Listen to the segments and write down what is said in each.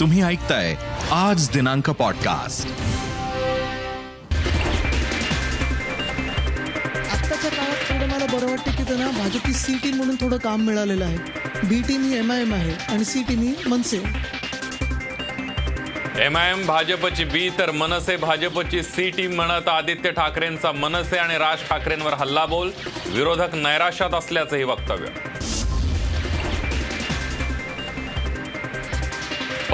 तुम्ही ऐकताय आज दिनांक पॉडकास्ट आत्ताच्या काळात थोडं मला बरं वाटतं की त्यांना भाजपची सी टीम म्हणून थोडं काम मिळालेलं आहे. बी टीम ही एम आय एम आहे आणि सी टीम ही मनसे. एम आय एम भाजपची बी तर मनसे. भाजपची सी टीम म्हणत आदित्य ठाकरेंचा मनसे आणि राज ठाकरेंवर हल्लाबोल. विरोधक नैराश्यात असल्याचंही वक्तव्य.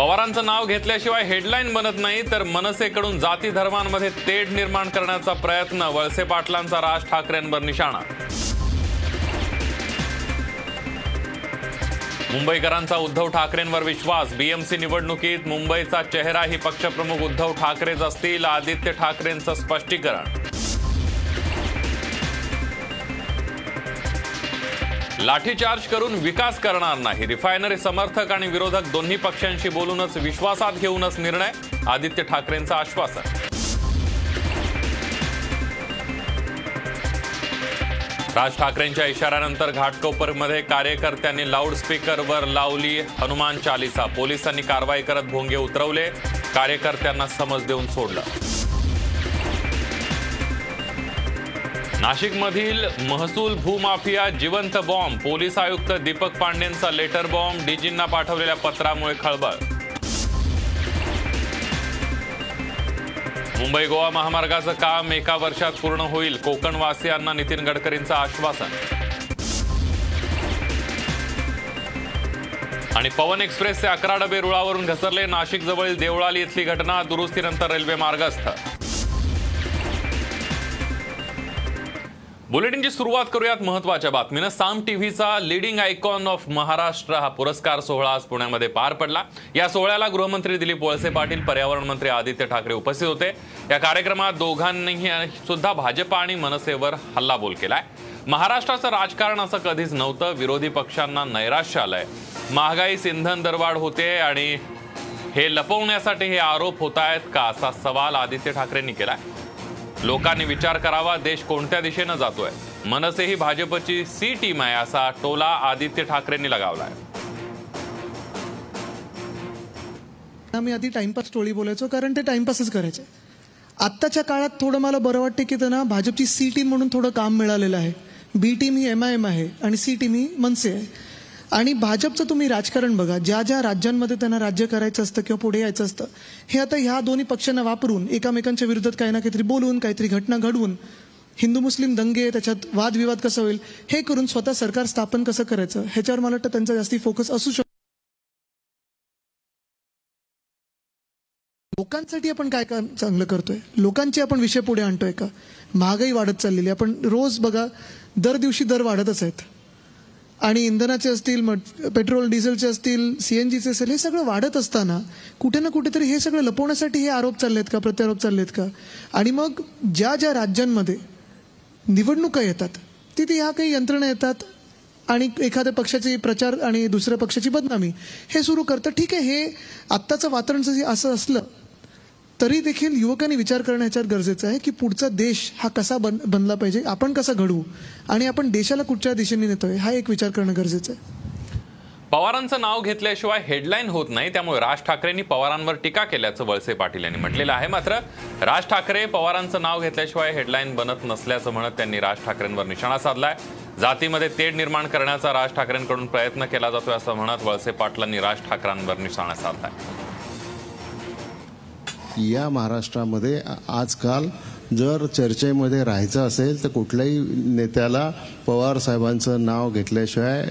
पवारांचं नाव घेतल्याशिवाय हेडलाईन बनत नाही तर मनसेकडून जाती धर्मांमध्ये तेढ निर्माण करण्याचा प्रयत्न वळसे पाटलांचा राज ठाकरेंवर निशाणा. मुंबईकरांचा उद्धव ठाकरेंवर विश्वास बीएमसी निवडणुकीत मुंबईचा चेहरा ही पक्षप्रमुख उद्धव ठाकरेच असतील आदित्य ठाकरेंचं स्पष्टीकरण. लाठीचार्ज करून विकास करणार नाही. रिफायनरी समर्थक आणि विरोधक दोन्ही पक्षांशी बोलूनच विश्वासात घेऊनच निर्णय आदित्य ठाकरेंचं आश्वासन. राज ठाकरेंच्या इशाऱ्यानंतर घाटकोपरमध्ये कार्यकर्त्यांनी लाऊडस्पीकरवर लावली हनुमान चालिसा. पोलिसांनी कारवाई करत भोंगे उतरवले. कार्यकर्त्यांना समज देऊन सोडलं. नाशिकमधील महसूल भूमाफिया जिवंत बॉम्ब पोलीस आयुक्त दीपक पांडेंचा लेटर बॉम्ब डीजींना पाठवलेल्या पत्रामुळे खळबळ. मुंबई गोवा महामार्गाचं काम एका वर्षात पूर्ण होईल कोकणवासियांना नितीन गडकरींचं आश्वासन. आणि पवन एक्सप्रेसचे अकरा डबे रुळावरून घसरले नाशिकजवळील देवळाली इथली घटना दुरुस्तीनंतर रेल्वे मार्गस्थ. बुलेटिनची सुरुवात करूयात महत्त्वाच्या बातमीनं. साम टीव्हीचा लिडिंग आयकॉन ऑफ महाराष्ट्र हा पुरस्कार सोहळा आज पुण्यामध्ये पार पडला. या सोहळ्याला गृहमंत्री दिलीप वळसे पाटील पर्यावरण मंत्री आदित्य ठाकरे उपस्थित होते. या कार्यक्रमात दोघांनीही सुद्धा भाजप आणि मनसेवर हल्लाबोल केलाय. महाराष्ट्राचं राजकारण असं कधीच नव्हतं विरोधी पक्षांना नैराश्य आलंय. महागाई इंधन दरवाढ होते आणि हे लपवण्यासाठी हे आरोप होत आहेत का असा सवाल आदित्य ठाकरेंनी केलाय. लोकांनी विचार करावा देश कोणत्या दिशेनं जातोय? मनसे ही भाजपची सी टीम आहे असा टोला आदित्य ठाकरेंनी लगावलाय. आम्ही आधी टाइमपास टोळी बोलायचो कारण ते टाइमपासच करायचे. आत्ताच्या काळात थोडं मला बरं वाटतं की त्यांना भाजपची सी टीम म्हणून थोडं काम मिळालेलं आहे. बी टीम ही एम आय एम आहे आणि सी टीम ही मनसे आहे. आणि भाजपचं तुम्ही राजकारण बघा. ज्या ज्या राज्यांमध्ये त्यांना राज्य करायचं असतं किंवा पुढे यायचं असतं हे आता ह्या दोन्ही पक्षांना वापरून एकामेकांच्या विरोधात काही ना काहीतरी बोलून काहीतरी घटना घडवून हिंदू मुस्लिम दंगे त्याच्यात वादविवाद कसं होईल हे करून स्वतः सरकार स्थापन कसं करायचं ह्याच्यावर मला वाटतं त्यांचा जास्ती फोकस असू शकतो लोकांसाठी आपण काय काम चांगलं करतोय? लोकांचे आपण विषय पुढे आणतोय का? महागाई वाढत चाललेली आहे. आपण रोज बघा दर दिवशी दर वाढतच आहेत. आणि इंधनाचे असतील पेट्रोल डिझेलचे असतील सीएनजीचे असेल हे सगळं वाढत असताना कुठे ना कुठेतरी हे सगळं लपवण्यासाठी हे आरोप चाललेत का प्रत्यारोप चाललेत का? आणि मग ज्या ज्या राज्यांमध्ये निवडणुका येतात तिथे ह्या काही यंत्रणा येतात आणि एखाद्या पक्षाची प्रचार आणि दुसऱ्या पक्षाची बदनामी हे सुरू करतं ठीक आहे हे आत्ताचं वातावरण असं असलं तरी देखील युवकांनी विचार करणं गरजेचं आहे की पुढचा देश हा कसा बन बनला पाहिजे आपण कसा घडवू? आणि आपण देशाला कुठच्या दिशेने नेतोय हा एक विचार करणं गरजेचं आहे. पवारांचं नाव घेतल्याशिवाय हेडलाईन होत नाही त्यामुळे राज ठाकरेंनी पवारांवर टीका केल्याचं वळसे पाटील यांनी म्हटलेलं आहे. मात्र राज ठाकरे पवारांचं नाव घेतल्याशिवाय हेडलाईन बनत नसल्याचं म्हणत त्यांनी राज ठाकरेंवर निशाणा साधलाय. जातीमध्ये तेढ निर्माण करण्याचा राज ठाकरेंकडून प्रयत्न केला जातोय असं म्हणत वळसे पाटलांनी राज ठाकरेंवर निशाणा साधलाय. या महाराष्ट्रामध्ये आजकाल जर चर्चेमध्ये राहायचं असेल तर कुठल्याही नेत्याला पवार साहेबांचं नाव घेतल्याशिवाय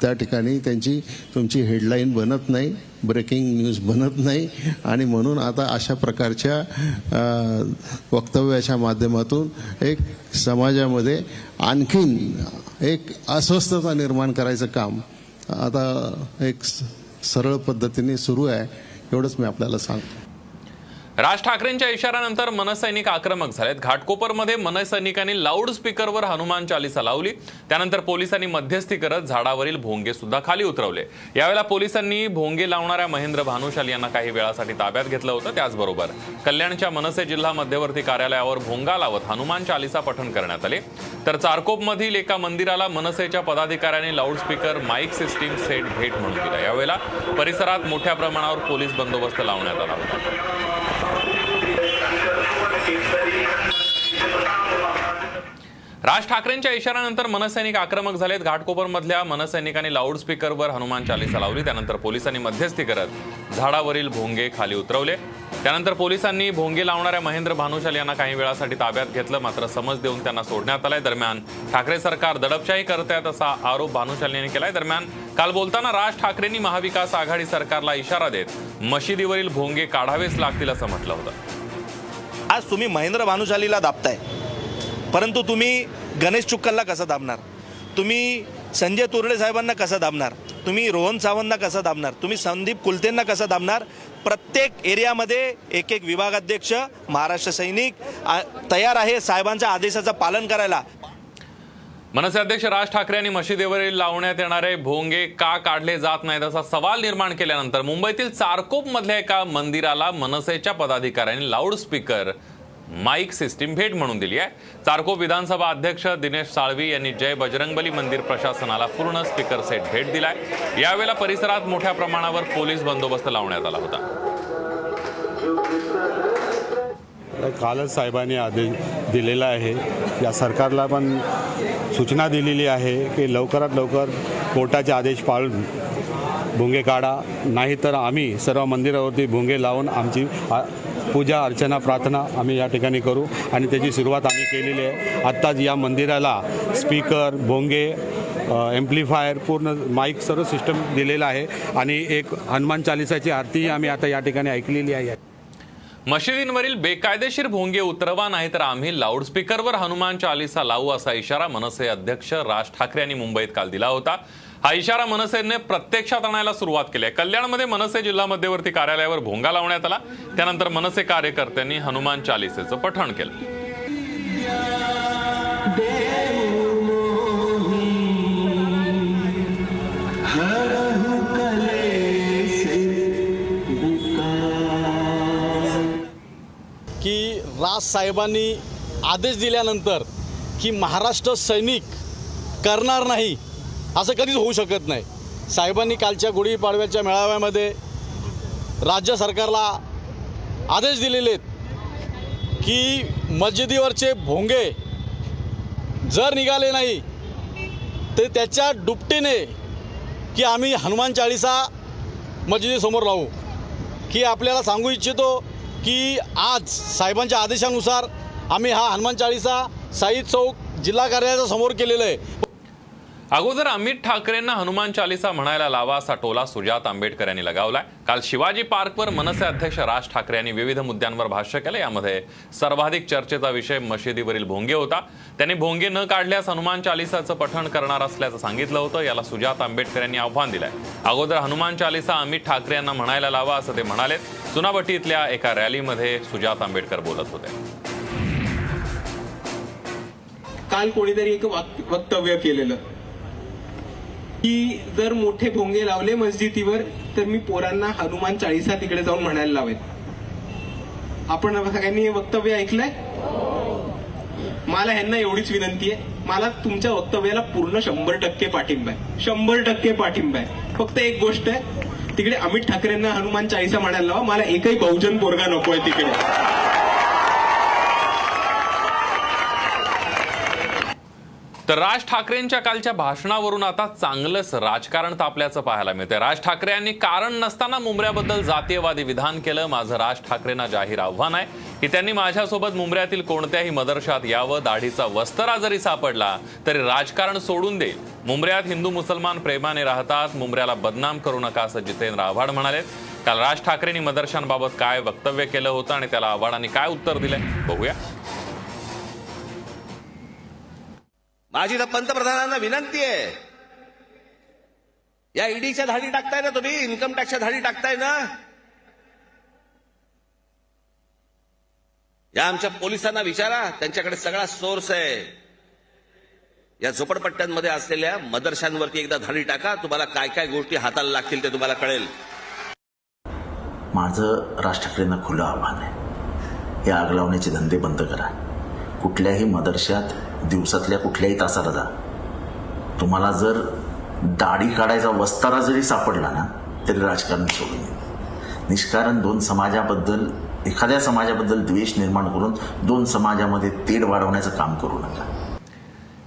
त्या ठिकाणी त्यांची तुमची हेडलाईन बनत नाही ब्रेकिंग न्यूज बनत नाही. आणि म्हणून आता अशा प्रकारच्या वक्तव्याच्या माध्यमातून एक समाजामध्ये आणखीन एक अस्वस्थता निर्माण करायचं काम आता एक स- सरळ पद्धतीने सुरू आहे एवढंच मी आपल्याला सांगतो. राज ठाकरेंच्या इशाऱ्यानंतर मनसैनिक आक्रमक झालेत. घाटकोपरमध्ये मनसैनिकांनी लाऊड स्पीकरवर हनुमान चालिसा लावली. त्यानंतर पोलिसांनी मध्यस्थी करत झाडावरील भोंगे सुद्धा खाली उतरवले. यावेळेला पोलिसांनी भोंगे लावणाऱ्या महेंद्र भानुशाली यांना काही वेळासाठी ताब्यात घेतलं होतं. त्याचबरोबर कल्याणच्या मनसे जिल्हा मध्यवर्ती कार्यालयावर भोंगा लावत हनुमान चालिसा पठण करण्यात आले. तर चारकोपमधील एका मंदिराला मनसेच्या पदाधिकाऱ्यांनी लाऊडस्पीकर माईक सिस्टीम सेट भेट म्हणून दिला. यावेळेला परिसरात मोठ्या प्रमाणावर पोलीस बंदोबस्त लावण्यात आला होता. राज ठाकरेंच्या इशाऱ्यानंतर मनसैनिक आक्रमक झालेत. घाटकोपरमधल्या मनसैनिकांनी लाऊडस्पीकरवर हनुमान चालिसा लावली. त्यानंतर पोलिसांनी मध्यस्थी करत झाडावरील भोंगे खाली उतरवले. त्यानंतर पोलिसांनी भोंगे लावणाऱ्या महेंद्र भानुशाल यांना काही वेळासाठी ताब्यात घेतलं. मात्र समज देऊन त्यांना सोडण्यात आलंय. दरम्यान ठाकरे सरकार दडपशाही करत असा आरोप भानुशाल यांनी केलाय. दरम्यान काल बोलताना राज ठाकरेंनी महाविकास आघाडी सरकारला इशारा देत मशिदीवरील भोंगे काढावेच लागतील असं म्हटलं होतं. आज तुम्ही महेंद्र भानुशालीला दाबताय. परंतु तुम्ही गणेश चुक्कलला कसं दाबणार? तुम्ही संजय तुरडे साहेबांना कसं दाबणार? तुम्ही रोहन सावंतला कसं दाबणार? तुम्ही संदीप कुलतेंना कसं दाबणार? प्रत्येक एरियामध्ये एक एक विभागाध्यक्ष महाराष्ट्र सैनिक आ- तयार आहे साहेबांच्या आदेशाचं पालन करायला. मनसे अध्यक्ष राज ठाकरे यांनी मशिदीवरील लावण्यात येणारे भोंगे का काढले जात नाहीत असा सवाल निर्माण केल्यानंतर मुंबईतील चारकोप मधल्या एका मंदिराला मनसेच्या पदाधिकाऱ्यांनी लाऊडस्पीकर माईक सिस्टीम भेट म्हणून दिली आहे. चारको विधानसभा अध्यक्ष दिनेश साळवी यांनी जय बजरंगबली मंदिर प्रशासनाला पूर्ण स्पीकर सेट भेट दिलाय. यावेळेला परिसरात मोठ्या प्रमाणावर पोलीस बंदोबस्त लावण्यात आला होता. कालच साहेबांनी आदेश दिलेला आहे. या सरकारला पण सूचना दिलेली आहे की लवकरात लवकर कोर्टाचे आदेश पाळून भुंगे काढा. नाहीतर आम्ही सर्व मंदिरावरती भुंगे लावून आमची पूजा अर्चना प्रार्थना आम्ही या ठिकाणी करू. आणि त्याची सुरुवात आम्ही केलेली आहे. आत्ताच या मंदिराला स्पीकर भोंगे एम्प्लिफायर पूर्ण माईक सर्व सिस्टम दिलेलं आहे. आणि एक हनुमान चालिसाची आरतीही आम्ही आता या ठिकाणी ऐकलेली आहे. मशिदींवरील बेकायदेशीर भोंगे उतरवा नाही तर आम्ही लाऊडस्पीकरवर हनुमान चालिसा लावू असा इशारा मनसे अध्यक्ष राज ठाकरे यांनी मुंबईत काल दिला होता. हा इशारा मनसेने प्रत्यक्षात आणायला सुरुवात केली आहे. कल्याणमध्ये मनसे जिल्हा मध्यवर्ती कार्यालयावर भोंगा लावण्यात आला. त्यानंतर मनसे कार्यकर्त्यांनी हनुमान चालिसेचं पठण केलं. की राज साहेबांनी आदेश दिल्यानंतर की महाराष्ट्र सैनिक करणार नाही असं कधीच होऊ शकत नाही. साहेबांनी कालच्या गुढीपाडव्याच्या मेळाव्यामध्ये राज्य सरकारला आदेश दिलेले आहेत की मस्जिदीवरचे भोंगे जर निघाले नाही तर त्याच्या दुपटीने की आम्ही हनुमान चाळीसा मस्जिदीसमोर लावू. की आपल्याला सांगू इच्छितो की आज साहेबांच्या आदेशानुसार आम्ही हा हनुमान चाळीसा साई चौक जिल्हा कार्यालयाच्या समोर केलेलं आहे. अगोदर अमित ठाकरेंना हनुमान चालिसा म्हणायला लावा असा टोला सुजात आंबेडकर यांनी लगावलाय. काल शिवाजी पार्कवर मनसे अध्यक्ष राज ठाकरे यांनी विविध मुद्द्यांवर भाष्य केलं. यामध्ये सर्वाधिक चर्चेचा विषय मशिदीवरील भोंगे होता. त्यांनी भोंगे न काढल्यास हनुमान चालिसाचं पठण करणार असल्याचं सांगितलं होतं. याला सुजात आंबेडकर यांनी आव्हान दिलंय. अगोदर हनुमान चालिसा अमित ठाकरे यांना म्हणायला लावा असं ते म्हणालेत. चुनावटी एका रॅलीमध्ये सुजात आंबेडकर बोलत होते. काल कोणीतरी एक वाक- वक्तव्य केलेलं. की जर मोठे भोंगे लावले मस्जिदीवर तर मी पोरांना हनुमान चाळीसा तिकडे जाऊन म्हणायला लावेन. आपण सगळ्यांनी हे वक्तव्य ऐकलंय? मला ह्यांना एवढीच विनंती आहे. मला तुमच्या वक्तव्याला पूर्ण शंभर टक्के पाठिंबा आहे. शंभर टक्के पाठिंबा आहे. फक्त एक गोष्ट आहे. तिकडे अमित ठाकरेंना हनुमान चाळीसा म्हणायला लावा. मला एकही बहुजन पोरगा नकोय तिकडे. तर राज ठाकरेंच्या कालच्या भाषणावरून आता चांगलंच राजकारण तापल्याचं पाहायला मिळतंय. राज ठाकरे यांनी कारण नसताना मुंबऱ्याबद्दल जातीयवादी विधान केलं. माझं राज ठाकरेंना जाहीर आव्हान आहे की त्यांनी माझ्यासोबत मुंबऱ्यातील कोणत्याही मदरशात यावं दाढीचा वस्तरा जरी सापडला तरी राजकारण सोडून देईल. मुंबऱ्यात हिंदू मुसलमान प्रेमाने राहतात. मुंबऱ्याला बदनाम करू नका असं जितेंद्र आव्हाड म्हणाले काल राज ठाकरेंनी मदरशांबाबत काय वक्तव्य केलं होतं आणि त्याला आव्हाडांनी काय उत्तर दिलंय? बघूया. माझी तर पंतप्रधानांना विनंती आहे. या ईडीच्या धाडी टाकताय ना तुम्ही? इन्कम टॅक्सच्या धाडी टाकताय ना? या आमच्या पोलिसांना विचारा. त्यांच्याकडे सगळा सोर्स आहे. या झोपडपट्ट्यांमध्ये असलेल्या मदरशांवरती एकदा धाडी टाका. तुम्हाला काय काय गोष्टी हाताला लागतील ते तुम्हाला कळेल. माझं राज ठाकरेंना खुलं आव्हान आहे. हे आग लावण्याचे धंदे बंद करा. कुठल्याही मदरशात दिवसातल्या कुठल्याही तासाला जा तुम्हाला जर दाढी काढायचा वस्तारा जरी सापडला ना तरी राजकारण सोडून निष्कारण दोन समाजाबद्दल एखाद्या समाजाबद्दल द्वेष निर्माण करून दोन समाजामध्ये तेढ वाढवण्याचं काम करू नका.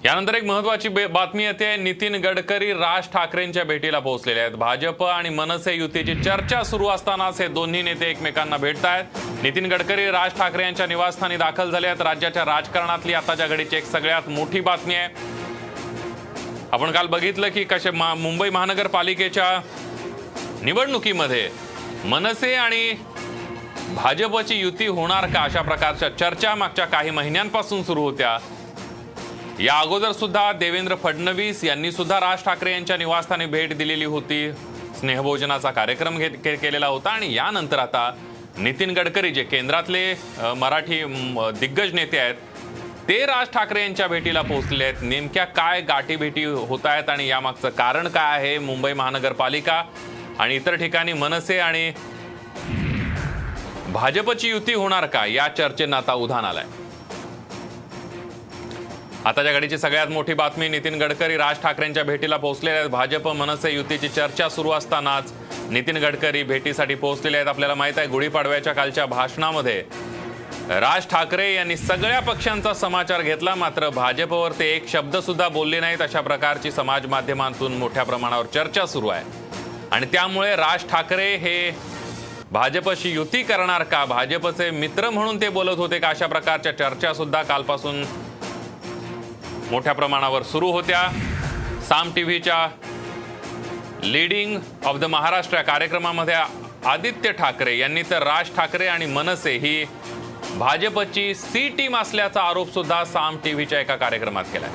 यानंतर एक महत्वाची बातमी येते. नितीन गडकरी राज ठाकरेंच्या भेटीला पोहोचलेले आहेत. भाजप आणि मनसे युतीची चर्चा सुरू असतानाच हे दोन्ही नेते एकमेकांना भेटत आहेत नितीन गडकरी राज ठाकरे यांच्या निवासस्थानी दाखल झाले आहेत. राज्याच्या राजकारणातली आताच्या घडीची एक सगळ्यात मोठी बातमी आहे. आपण काल बघितलं की कसे मा- मुंबई महानगरपालिकेच्या निवडणुकीमध्ये मनसे आणि भाजपची युती होणार का? अशा प्रकारच्या चर्चा मागच्या काही महिन्यांपासून सुरू होत्या. या अगोदर सुद्धा देवेंद्र फडणवीस यांनी सुद्धा राज ठाकरे यांच्या निवासस्थानी भेट दिलेली होती. स्नेहभोजनाचा कार्यक्रम घेत के- केलेला होता आणि यानंतर आता नितीन गडकरी जे केंद्रातले मराठी दिग्गज नेते आहेत ते राज ठाकरे यांच्या भेटीला पोहोचले आहेत. नेमक्या काय गाठीभेटी होत आहेत आणि यामागचं कारण काय आहे? मुंबई महानगरपालिका आणि इतर ठिकाणी मनसे आणि भाजपची युती होणार का? या चर्चेनं आता उधाण आलंय. आताच्या घडीची सगळ्यात मोठी बातमी नितीन गडकरी राज ठाकरेंच्या भेटीला पोहोचलेले आहेत. भाजप मनसे युतीची चर्चा सुरू असतानाच नितीन गडकरी भेटीसाठी पोहोचलेले आहेत. आपल्याला माहीत आहे गुढीपाडव्याच्या कालच्या भाषणामध्ये राज ठाकरे यांनी सगळ्या पक्षांचा समाचार घेतला. मात्र भाजपवर ते एक शब्द सुद्धा बोलले नाहीत. अशा प्रकारची समाज माध्यमांतून मोठ्या प्रमाणावर चर्चा सुरू आहे. आणि त्यामुळे राज ठाकरे हे भाजपशी युती करणार का? भाजपचे मित्र म्हणून ते बोलत होते का? अशा प्रकारच्या चर्चा सुद्धा कालपासून मोठ्या प्रमाणावर सुरू होत्या. साम टीव्हीच्या लीडिंग ऑफ द महाराष्ट्र या कार्यक्रमामध्ये आदित्य ठाकरे यांनी तर राज ठाकरे आणि मनसे ही भाजपची सी टीम असल्याचा आरोप सुद्धा साम टीव्हीच्या एका कार्यक्रमात केला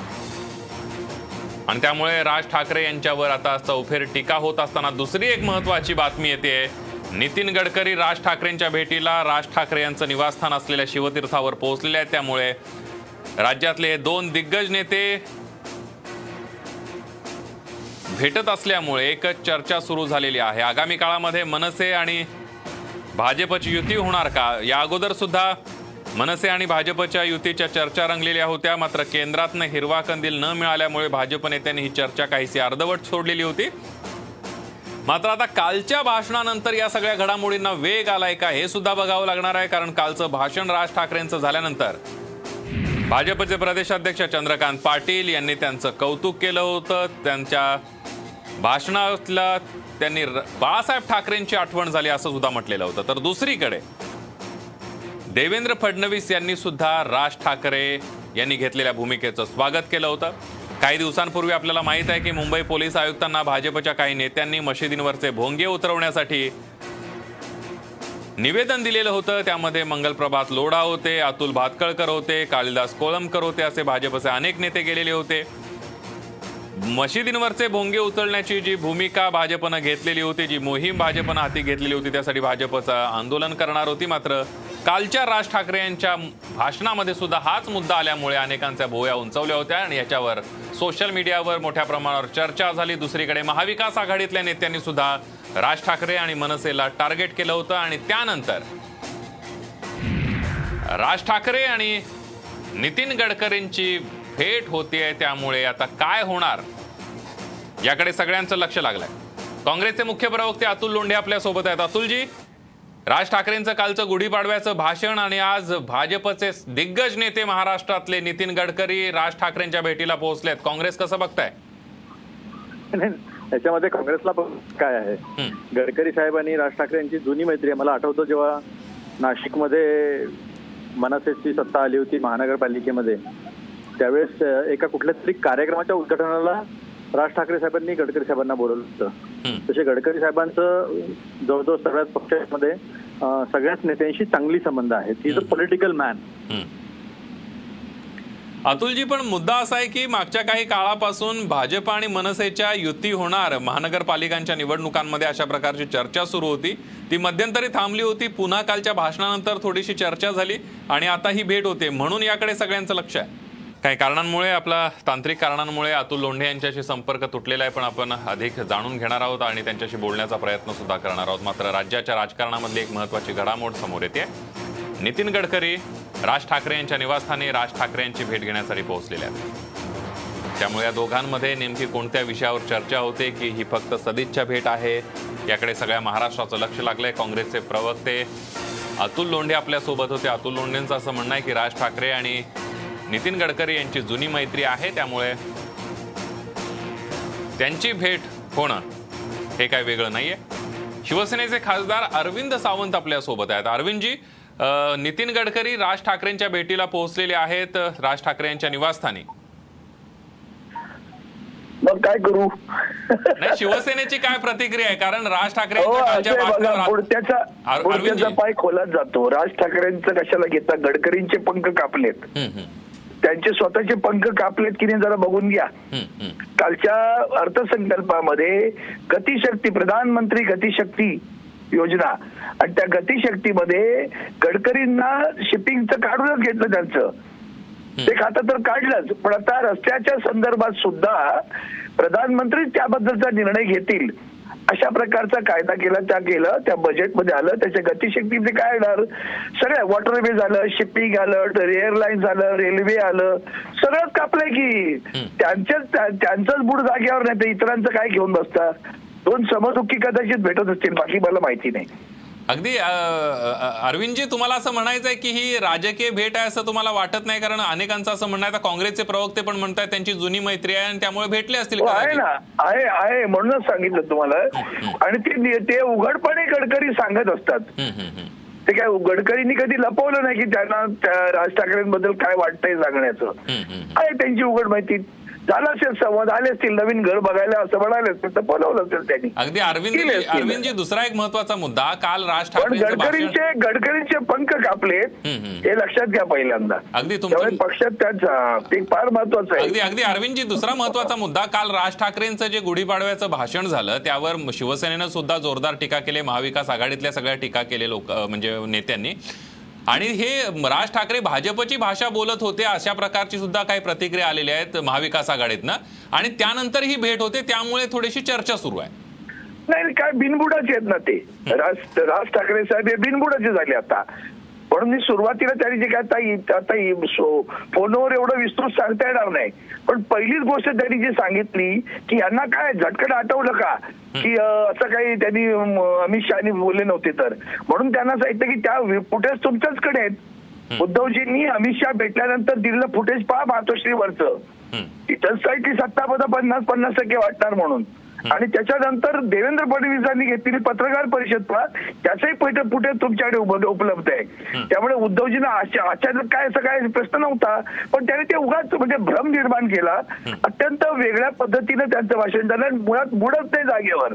आणि त्यामुळे राज ठाकरे यांच्यावर आता चौफेर टीका होत असताना दुसरी एक महत्वाची बातमी येते. नितीन गडकरी राज ठाकरेंच्या भेटीला राज ठाकरे यांचं निवासस्थान असलेल्या शिवतीर्थावर पोहोचलेले आहेत. त्यामुळे राज्यातले दोन दिग्गज नेते भेटत असल्यामुळे एकच चर्चा सुरू झालेली आहे. आगामी काळामध्ये मनसे आणि भाजपची युती होणार का? या अगोदर सुद्धा मनसे आणि भाजपच्या युतीच्या चर्चा रंगलेल्या होत्या. मात्र केंद्रातनं हिरवा कंदील न मिळाल्यामुळे भाजप नेत्यांनी ही चर्चा काहीशी अर्धवट सोडलेली होती. मात्र आता कालच्या भाषणानंतर या सगळ्या घडामोडींना वेग आलाय का हे सुद्धा बघावं लागणार आहे कारण कालचं भाषण राज ठाकरेंचं झाल्यानंतर. भाजपचे प्रदेशाध्यक्ष चंद्रकांत पाटील यांनी त्यांचं कौतुक केलं होतं. त्यांच्या भाषणातल्या त्यांनी बाळासाहेब ठाकरेंची आठवण झाली असं सुद्धा म्हटलेलं होतं. तर दुसरीकडे देवेंद्र फडणवीस यांनी सुद्धा राज ठाकरे यांनी घेतलेल्या भूमिकेचं स्वागत केलं होतं. काही दिवसांपूर्वी आपल्याला माहीत आहे की मुंबई पोलीस आयुक्तांना भाजपच्या काही नेत्यांनी मशिदींवरचे भोंगे उतरवण्यासाठी निवेदन दिलेलं होतं. त्यामध्ये मंगलप्रभात लोढा होते अतुल भातकळकर होते कालिदास कोळंबकर होते असे भाजपचे अनेक नेते गेलेले होते. मशिदींवरचे भोंगे उचलण्याची जी भूमिका भाजपनं घेतलेली होती जी मोहीम भाजपनं हाती घेतलेली होती त्यासाठी भाजपचं आंदोलन करणार होती. मात्र कालच्या राज ठाकरे यांच्या भाषणामध्ये सुद्धा हाच मुद्दा आल्यामुळे अनेकांच्या भोया उंचवल्या होत्या आणि याच्यावर सोशल मीडियावर मोठ्या प्रमाणावर चर्चा झाली. दुसरीकडे महाविकास आघाडीतल्या नेत्यांनी सुद्धा राज ठाकरे आणि मनसेला टार्गेट केलं होतं आणि त्यानंतर राज ठाकरे आणि नितीन गडकरींची भेट होतीये त्यामुळे आता काय होणार? याकडे सगळ्यांचं लक्ष लागलंय. काँग्रेसचे मुख्य प्रवक्ते अतुल लोंढे आपल्यासोबत आहेत. अतुलजी राज ठाकरेंचं कालचं गुढीपाडव्याचं भाषण आणि आज भाजपचे दिग्गज नेते महाराष्ट्रातले नितीन गडकरी राज ठाकरेंच्या भेटीला पोहोचलेत. काँग्रेस कसं बघताय? नाही, याच्यामध्ये काँग्रेसला काय आहे? गडकरी साहेब आणि राज ठाकरे यांची जुनी मैत्री आहे. मला आठवतं जेव्हा नाशिकमध्ये मनसेची सत्ता आली होती महानगरपालिकेमध्ये. त्यावेळेस एका कुठल्या तरी कार्यक्रमाच्या उद्घाटनाला राज ठाकरे साहेबांनी गडकरी साहेबांना बोलवलं होतं. तसे गडकरी साहेबांचं जवळजवळ सगळ्याच पक्षामध्ये सगळ्याच नेत्यांशी चांगली संबंध आहेत. Is a political man Atulji पण मुद्दा असा आहे की मागच्या काही काळापासून भाजप आणि मनसेच्या युती होणार महानगरपालिकांच्या निवडणुकांमध्ये अशा प्रकारची चर्चा सुरू होती. ती मध्यंतरी थांबली होती. पुन्हा कालच्या भाषणानंतर थोडीशी चर्चा झाली आणि आता ही भेट होते. म्हणून याकडे सगळ्यांचं लक्ष आहे. काही कारणांमुळे आपला तांत्रिक कारणांमुळे अतुल लोंढे यांच्याशी संपर्क तुटलेला आहे पण आपण अधिक जाणून घेणार आहोत आणि त्यांच्याशी बोलण्याचा प्रयत्न सुद्धा करणार आहोत. मात्र राज्याच्या राजकारणामधली एक महत्वाची घडामोड समोर येते. नितीन गडकरी राज ठाकरे यांच्या निवासस्थानी राज ठाकरे यांची भेट घेण्यासाठी पोहोचलेले आहेत. त्यामुळे या दोघांमध्ये नेमकी कोणत्या विषयावर चर्चा होते की ही फक्त सदिच्छा भेट आहे? याकडे सगळ्या महाराष्ट्राचं लक्ष लागलंय. काँग्रेसचे प्रवक्ते अतुल लोंढे आपल्यासोबत होते. अतुल लोंढेंचं असं म्हणणं आहे की राज ठाकरे आणि नितीन गडकरी यांची जुनी मैत्री आहे त्यामुळे त्यांची भेट होणं हे काय वेगळं नाहीये. शिवसेनेचे खासदार अरविंद सावंत आपल्यासोबत आहेत. अरविंदजी नितीन गडकरी राज ठाकरेंच्या भेटीला पोहोचलेले आहेत राज ठाकरे यांच्या निवासस्थानी. मग काय करू? नाही शिवसेनेची काय प्रतिक्रिया आहे? कारण राज ठाकरे हो पुढच्याचा. पाय खोलात जातो. राज ठाकरेंचं कशाला घेता? गडकरींचे पंख कापलेत. त्यांचे स्वतःचे पंख कापलेत की नाही जरा बघून घ्या. कालच्या अर्थसंकल्पामध्ये गतिशक्ती प्रधानमंत्री गतिशक्ती योजना आणि त्या गतिशक्तीमध्ये गडकरींना शिपिंगचं काढूनच घेतलं त्यांचं. ते खातं तर काढलंच पण आता रस्त्याच्या संदर्भात सुद्धा प्रधानमंत्री त्याबद्दलचा निर्णय घेतील. अशा प्रकारचा कायदा केला त्या केलं त्या बजेटमध्ये आलं त्याच्या गतिशक्तीचे काय येणार सगळ्या वॉटरवे झालं शिपिंग आलं एअरलाईन झालं रेल्वे आलं सगळंच कापलंय की. त्यांच्याच त्या- त्यांचंच बुड जागेवर नाही तर इतरांचं काय घेऊन बसता दोन समदुःखी कदाचित भेटत असतील बाकी मला माहिती नाही. अगदी अरविंदजी तुम्हाला असं म्हणायचं आहे की ही राजकीय भेट आहे असं तुम्हाला वाटत नाही? कारण अनेकांचं असं म्हणणं आहे काँग्रेसचे प्रवक्ते पण म्हणतात त्यांची जुनी मैत्री आहे आणि त्यामुळे भेटले असतील हो, आहे. ना. आहे आहे म्हणूनच सांगितलं तुम्हाला. आणि ते ते उघडपणे गडकरी सांगत असतात. ते काय गडकरींनी कधी लपवलं नाही की त्यांना त्या राज ठाकरेंबद्दल काय वाटतंय सांगण्याचं. आहे त्यांची उघड माहिती झाला असेल संवाद आले असतील नवीन घर बघायला असं म्हणाले असतील तर बोलवलं असेल त्यांनी. अगदी अरविंद. अरविंदजी दुसरा एक महत्त्वाचा मुद्दा काल राज ठाकरे गडकरींचे गडकरींचे पंख हम्म. हे लक्षात घ्या पहिल्यांदा. अगदी तुमचं- त्यामुळे पक्षात त्यांचा ते फार महत्वाचं अगदी आहे. अगदी अरविंदजी दुसरा महत्त्वाचा मुद्दा काल राज ठाकरेंचं जे गुढीपाडव्याचं भाषण झालं त्यावर शिवसेनेनं सुद्धा जोरदार टीका केली महाविकास आघाडीतल्या सगळ्या टीका केले लोक म्हणजे नेत्यांनी. आणि हे राज ठाकरे भाजपची भाषा बोलत होते अशा प्रकारची सुद्धा काही प्रतिक्रिया आलेल्या आहेत महाविकास आघाडीतनं. आणि त्यानंतर ही भेट होते त्यामुळे थोडीशी चर्चा सुरू आहे. नाही काय बिनबुडाचे आहेत ना ते. राज राज ठाकरे साहेब हे बिनबुडाचे झाले आता. म्हणून मी सुरुवातीला त्यांनी जे काय आता फोनवर एवढं विस्तृत सांगता येणार नाही. पण पहिलीच गोष्ट त्यांनी जी सांगितली की यांना काय झटकन आठवलं का? की असं काही त्यांनी अमित शहानी बोलले नव्हते तर. म्हणून त्यांना सांगितलं की त्या फुटेज तुमच्याचकडे आहेत. उद्धवजींनी अमित शहा भेटल्यानंतर दिलेलं फुटेज पहा मातोश्रीवरचं. इतर साईडची सत्ता पद पन्नास पन्नास टक्के वाटणार म्हणून. आणि त्याच्यानंतर देवेंद्र फडणवीसांनी घेतलेली पत्रकार परिषद त्याचाही पैठण फुटेज तुमच्याकडे उप- उपलब्ध आहे. त्यामुळे उद्धवजींना अचा- अचानक काय असं काय प्रश्न नव्हता पण त्याने ते उगाच म्हणजे भ्रम निर्माण केला. अत्यंत वेगळ्या पद्धतीनं त्यांचं भाषण झालं आणि मुळात बुडत नाही जागेवर.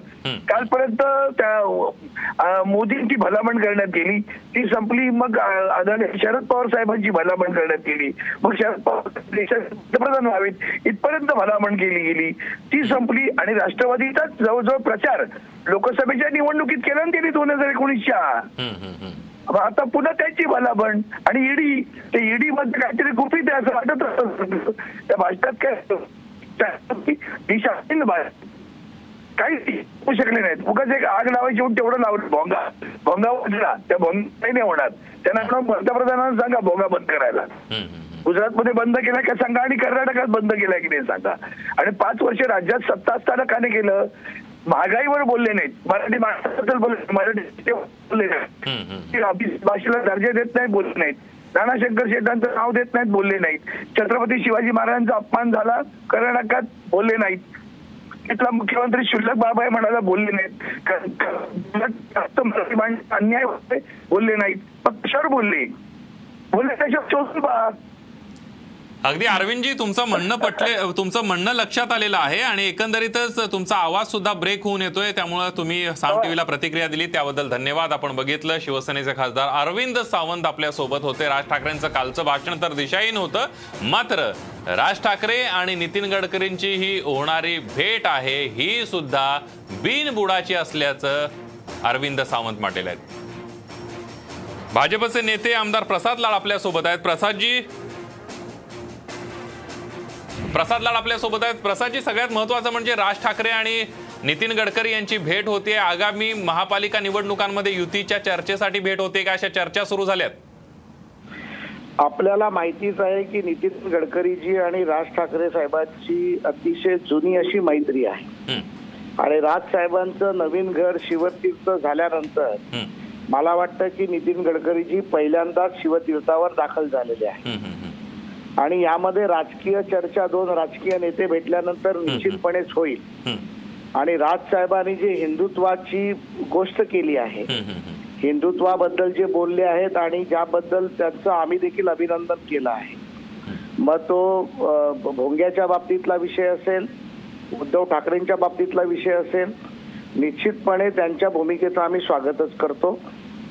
कालपर्यंत त्या मोदींची भलामण करण्यात गेली. ती संपली मग आदरणीय शरद पवार साहेबांची भलामण करण्यात गेली. मग शरद पवार देशाचे पंतप्रधान व्हावेत इथपर्यंत भलामण केली गेली. ती संपली आणि राष्ट्रवादीचा जवळजवळ प्रचार लोकसभेच्या निवडणुकीत केला ना त्यांनी दोन हजार एकोणीसच्या. आता पुन्हा त्यांची भलाबण आणि ईडी ते ईडी मध्ये काहीतरी गुपित आहे असं वाटत. त्या भाषणात काय दिशा. काहीच होऊ शकले नाहीत. उगाच एक आग लावायची म्हणून तेवढं लावलं. भोंगा भोंगा वाजला त्या भोंगा काही नाही होणार. त्यांना पंतप्रधानांना सांगा भोंगा बंद करायला. गुजरातमध्ये बंद केला का सांगा आणि कर्नाटकात बंद केलाय की नाही सांगा? आणि पाच वर्ष राज्यात सत्ता असताना का नाही केलं. महागाईवर बोलले नाहीत. मराठी माणसाबद्दल बोलले मराठी बोलले नाहीत. भाषेला दर्जा देत नाही बोलले नाहीत. नाना शंकर शेटांचं नाव देत नाहीत बोलले नाहीत. छत्रपती शिवाजी महाराजांचा अपमान झाला कर्नाटकात बोलले नाहीत. तिथला मुख्यमंत्री शुल्लक बाबाई म्हणाला बोलले नाहीत. मराठी अन्याय होते बोलले नाहीत. मग कशावर बोलले? बोलले त्याच्यावर शोधून पहा. अगदी अरविंदजी तुमचं म्हणणं पटले तुमचं म्हणणं लक्षात आलेलं आहे आणि एकंदरीतच तुमचा आवाज सुद्धा ब्रेक होऊन येतोय. त्यामुळे तुम्ही साम टीव्हीला प्रतिक्रिया दिली. त्याबद्दल धन्यवाद. आपण बघितलं शिवसेनेचे खासदार अरविंद सावंत आपल्यासोबत होते. राज ठाकरेंचं कालचं भाषण तर दिशाहीन होतं. मात्र राज ठाकरे आणि नितीन गडकरींची ही होणारी भेट आहे. ही सुद्धा बिनबुडाची असल्याचं अरविंद सावंत म्हटलेले आहेत. भाजपचे नेते आमदार प्रसाद लाड आपल्यासोबत आहेत. प्रसादजी प्रसाद लाड आपल्यासोबत आहेत. प्रसादजी सगळ्यात महत्वाचं म्हणजे राज ठाकरे आणि नितीन गडकरी यांची भेट होते आगामी महापालिका निवडणुकांमध्ये युतीच्या चर्चेसाठी भेट होते का? अशा चर्चा सुरू झाल्यात. आपल्याला माहितीच आहे की नितीन गडकरीजी आणि राज ठाकरे साहेबांची अतिशय जुनी अशी मैत्री आहे. आणि राज साहेबांचं नवीन घर शिवतीर्थ झाल्यानंतर मला वाटतं की नितीन गडकरीजी पहिल्यांदाच शिवतीर्थावर दाखल झालेले आहे आणि यामध्ये राजकीय चर्चा दोन राजकीय नेते भेटल्यानंतर निश्चितपणेच होईल. आणि राज साहेबांनी जे हिंदुत्वाची गोष्ट केली आहे हिंदुत्वाबद्दल जे बोलले आहेत आणि ज्याबद्दल त्यांचं आम्ही देखील अभिनंदन केलं आहे. मग तो भोंग्याच्या बाबतीतला विषय असेल उद्धव ठाकरेंच्या बाबतीतला विषय असेल निश्चितपणे त्यांच्या भूमिकेचं आम्ही स्वागतच करतो.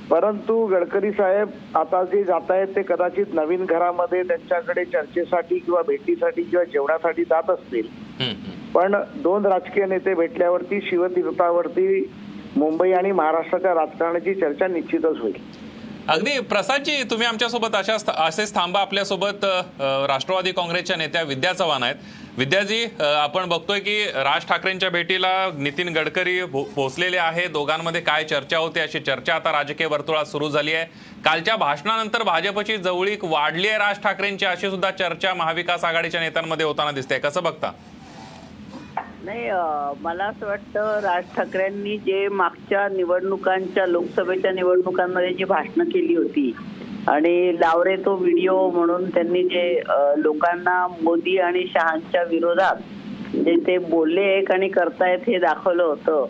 परंतु गडकरी साहेब आता जे जात आहेत ते कदाचित नवीन घरामध्ये त्यांच्याकडे चर्चेसाठी किंवा भेटीसाठी किंवा जेवणासाठी जात असतील. पण दोन राजकीय नेते भेटल्यावरती शिवतीर्थावरती मुंबई आणि महाराष्ट्राच्या राजकारणाची चर्चा निश्चितच होईल. अगदी प्रसादजी तुम्ही आमच्यासोबत अशा असेच थांबा आपल्यासोबत राष्ट्रवादी काँग्रेसच्या नेत्या विद्या चव्हाण आहेत. विद्याजी आपण बघतोय की राज ठाकरेंच्या भेटीला नितीन गडकरी पोहोचलेले आहे. दोघांमध्ये काय चर्चा होते अशी चर्चा आता राजकीय वर्तुळात सुरू झाली आहे. कालच्या भाषणानंतर भाजपची जवळीक वाढली आहे राज ठाकरेंची अशी सुद्धा चर्चा महाविकास आघाडीच्या नेत्यांमध्ये होताना दिसते. कसं बघता? नाही मला असं वाटतं राज ठाकरेंनी जे मागच्या निवडणुकांच्या लोकसभेच्या निवडणुकांमध्ये जी भाषणं केली होती आणि लावरे तो व्हिडिओ म्हणून त्यांनी जे लोकांना मोदी आणि शहांच्या विरोधात जे ते बोलले एक आणि करतायत हे दाखवलं होतं.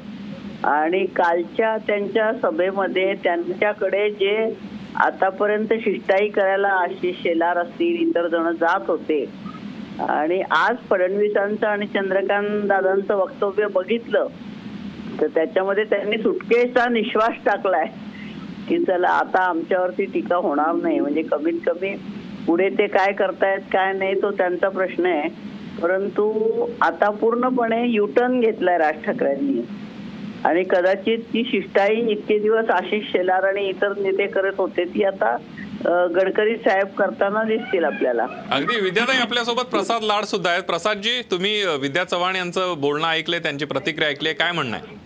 आणि कालच्या त्यांच्या सभेमध्ये त्यांच्याकडे जे आतापर्यंत शिष्टाई करायला आशिष शेलार असतील इतर जण जात होते आणि आज फडणवीसांचं आणि चंद्रकांत दादांचं वक्तव्य बघितलं तर त्याच्यामध्ये त्यांनी सुटकेचा निश्वास टाकलाय की चला आता आमच्यावरती टीका होणार नाही. म्हणजे कमीत कमी पुढे ते काय करतायत काय नाही तो त्यांचा प्रश्न आहे. परंतु आता पूर्णपणे युटर्न घेतलाय राज ठाकरेंनी. आणि कदाचित ती शिष्टाई इतके दिवस आशिष शेलार आणि इतर नेते करत होते ती आता गडकरी साहेब करताना दिसतील आपल्याला. अगदी विद्याताई आपल्यासोबत प्रसाद लाड सुद्धा आहेत. प्रसादजी तुम्ही विद्या चव्हाण यांचं बोलणं ऐकले त्यांची प्रतिक्रिया ऐकली काय म्हणणं आहे?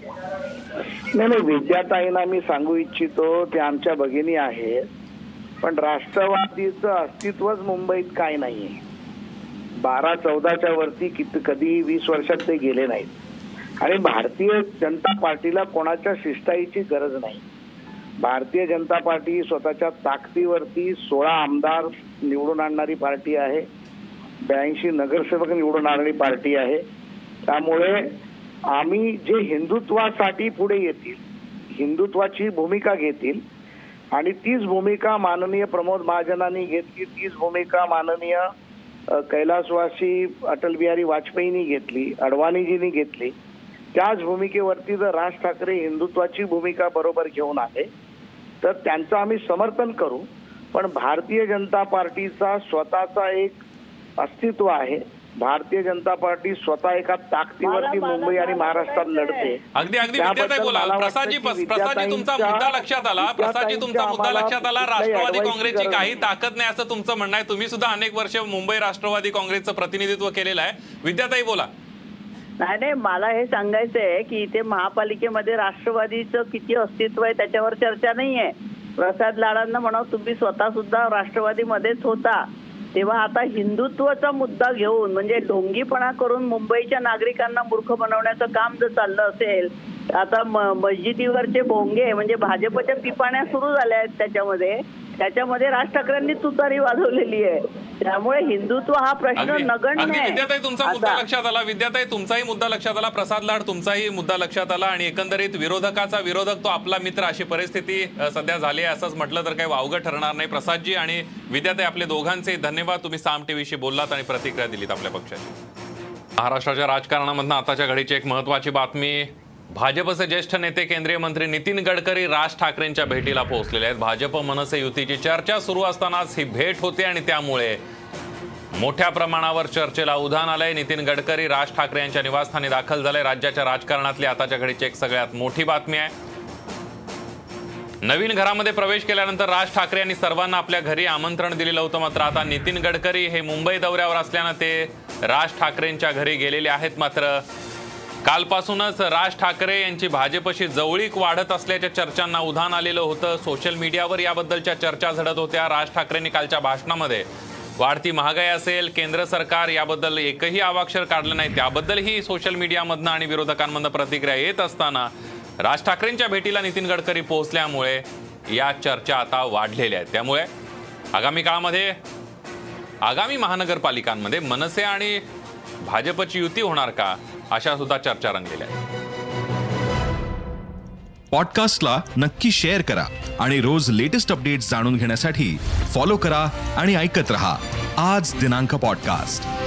नाही नाही विद्याताईंना मी सांगू इच्छितो ते आमच्या भगिनी आहेत. पण राष्ट्रवादीचं अस्तित्वच मुंबईत काय नाहीये. बारा चौदाच्या वरती किती कधी वीस वर्षात ते गेले नाहीत. आणि भारतीय जनता पार्टीला कोणाच्या शिष्टाईची गरज नाही. भारतीय जनता पार्टी स्वतःच्या ताकदीवरती सोळा आमदार निवडून आणणारी पार्टी आहे. ब्याऐंशी नगरसेवक निवडून आणणारी पार्टी आहे. त्यामुळे आम्ही जे हिंदुत्वासाठी पुढे येतील हिंदुत्वाची भूमिका घेतील आणि तीच भूमिका माननीय प्रमोद महाजनांनी घेतली तीच भूमिका माननीय कैलासवासी अटल बिहारी वाजपेयींनी घेतली अडवाणीजींनी घेतली. त्याच भूमिकेवरती जर राज ठाकरे हिंदुत्वाची भूमिका बरोबर घेऊन आले तर त्यांचं आम्ही समर्थन करू. पण भारतीय जनता पार्टीचा स्वतःचा एक अस्तित्व आहे. भारतीय जनता पार्टी स्वतः एका ताकदीवरती मुंबई आणि महाराष्ट्रात लढते. अगदी अगदी. बोला. प्रसादजी प्रसादजी तुमचा मुद्दा लक्षात आला? प्रसादजी तुमचा मुद्दा लक्षात आला? राष्ट्रवादी काँग्रेसची काही ताकद नाही असं तुमचं म्हणणं आहे? तुम्ही सुद्धा अनेक वर्ष मुंबई राष्ट्रवादी काँग्रेसचं प्रतिनिधित्व केलेलं आहे. विद्याताई बोला. नाही नाही मला हे सांगायचं आहे की इथे महापालिकेमध्ये राष्ट्रवादीचं किती अस्तित्व आहे त्याच्यावर चर्चा नाही आहे प्रसाद लाडांना म्हणा तुम्ही स्वतः सुद्धा राष्ट्रवादीमध्येच होता. तेव्हा आता हिंदुत्वाचा मुद्दा घेऊन म्हणजे ढोंगीपणा करून मुंबईच्या नागरिकांना मूर्ख बनवण्याचं काम जर चाललं असेल आता मस्जिदीवरचे भोंगे म्हणजे भाजपच्या पिपाण्या सुरू झाल्या आहेत त्याच्यामध्ये. त्याच्यामध्ये राज ठाकरेंनी तुतारी वाजवलेली आहे. त्यामुळे हिंदुत्व हा प्रश्न नगण्य विद्याताई तुमचा मुद्दा लक्षात आला. विद्याताई तुमचाही मुद्दा लक्षात आला. प्रसाद लाड तुमचाही मुद्दा लक्षात आला. आणि एकंदरीत विरोधकाचा विरोधक तो आपला मित्र. अशी परिस्थिती सध्या झाली आहे असंच म्हटलं तर काही वावगं ठरणार नाही. प्रसादजी आणि विद्याताई आपले दोघांचे धन्यवाद. तुम्ही साम टीव्हीशी बोललात आणि प्रतिक्रिया दिलीत आपल्या पक्षाची. महाराष्ट्राच्या राजकारणामधनं आताच्या घडीची एक महत्वाची बातमी भाजपचे ज्येष्ठ नेते केंद्रीय मंत्री नितीन गडकरी राज ठाकरेंच्या भेटीला पोहोचलेले आहेत. भाजप मनसे युतीची चर्चा सुरू असतानाच ही भेट होते आणि त्यामुळे मोठ्या प्रमाणावर चर्चेला उधाण आलंय. नितीन गडकरी राज ठाकरे यांच्या निवासस्थानी दाखल झाले. राज्याच्या राजकारणातली आताच्या घडीची एक सगळ्यात मोठी बातमी आहे. नवीन घरामध्ये प्रवेश केल्यानंतर राज ठाकरे यांनी सर्वांना आपल्या घरी आमंत्रण दिलेलं होतं. मात्र आता नितीन गडकरी हे मुंबई दौऱ्यावर असल्यानं ते राज ठाकरेंच्या घरी गेलेले आहेत. मात्र कालपासूनच राज ठाकरे यांची भाजपशी जवळीक वाढत असल्याच्या चर्चांना उधाण आलेलं होतं. सोशल मीडियावर याबद्दलच्या चर्चा झडत होत्या. राज ठाकरेंनी कालच्या भाषणामध्ये वाढती महागाई असेल केंद्र सरकार याबद्दल एकही आवाक्षर काढलं नाही. त्याबद्दलही सोशल मीडियामधनं आणि विरोधकांमधनं प्रतिक्रिया येत असताना राज ठाकरेंच्या भेटीला नितीन गडकरी पोहोचल्यामुळे या चर्चा आता वाढलेल्या आहेत. त्यामुळे आगामी काळामध्ये आगामी महानगरपालिकांमध्ये मनसे आणि भाजपची युती होणार का? अशा सुद्धा चर्चा रंगलेल्या आहेत. पॉडकास्टला नक्की शेअर करा आणि रोज लेटेस्ट अपडेट्स जाणून घेण्यासाठी फॉलो करा आणि ऐकत रहा. आज दिनांक पॉडकास्ट.